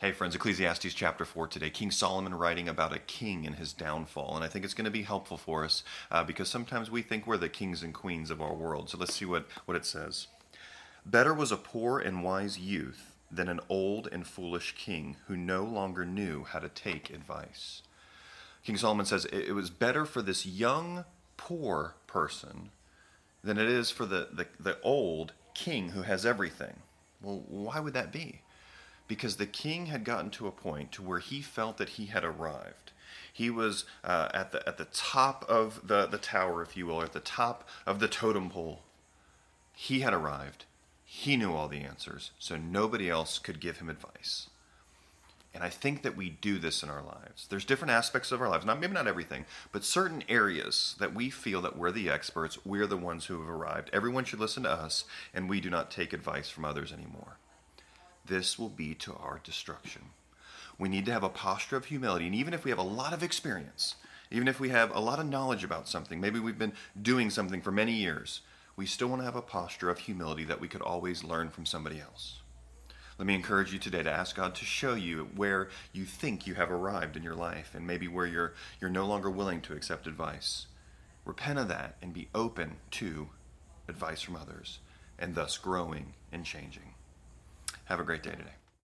Hey, friends, Ecclesiastes chapter 4 today. King Solomon writing about a king and his downfall. And I think it's going to be helpful for us uh, because sometimes we think we're the kings and queens of our world. So let's see what, what it says. Better was a poor and wise youth than an old and foolish king who no longer knew how to take advice. King Solomon says it was better for this young, poor person than it is for the, the, the old king who has everything. Well, why would that be? Because the king had gotten to a point to where he felt that he had arrived. He was uh, at the at the top of the, the tower, if you will, or at the top of the totem pole. He had arrived. He knew all the answers, so nobody else could give him advice. And I think that we do this in our lives. There's different aspects of our lives, not maybe not everything, but certain areas that we feel that we're the experts, we're the ones who have arrived. Everyone should listen to us, and we do not take advice from others anymore this will be to our destruction. We need to have a posture of humility. And even if we have a lot of experience, even if we have a lot of knowledge about something, maybe we've been doing something for many years, we still want to have a posture of humility that we could always learn from somebody else. Let me encourage you today to ask God to show you where you think you have arrived in your life and maybe where you're, you're no longer willing to accept advice. Repent of that and be open to advice from others and thus growing and changing. Have a great day today.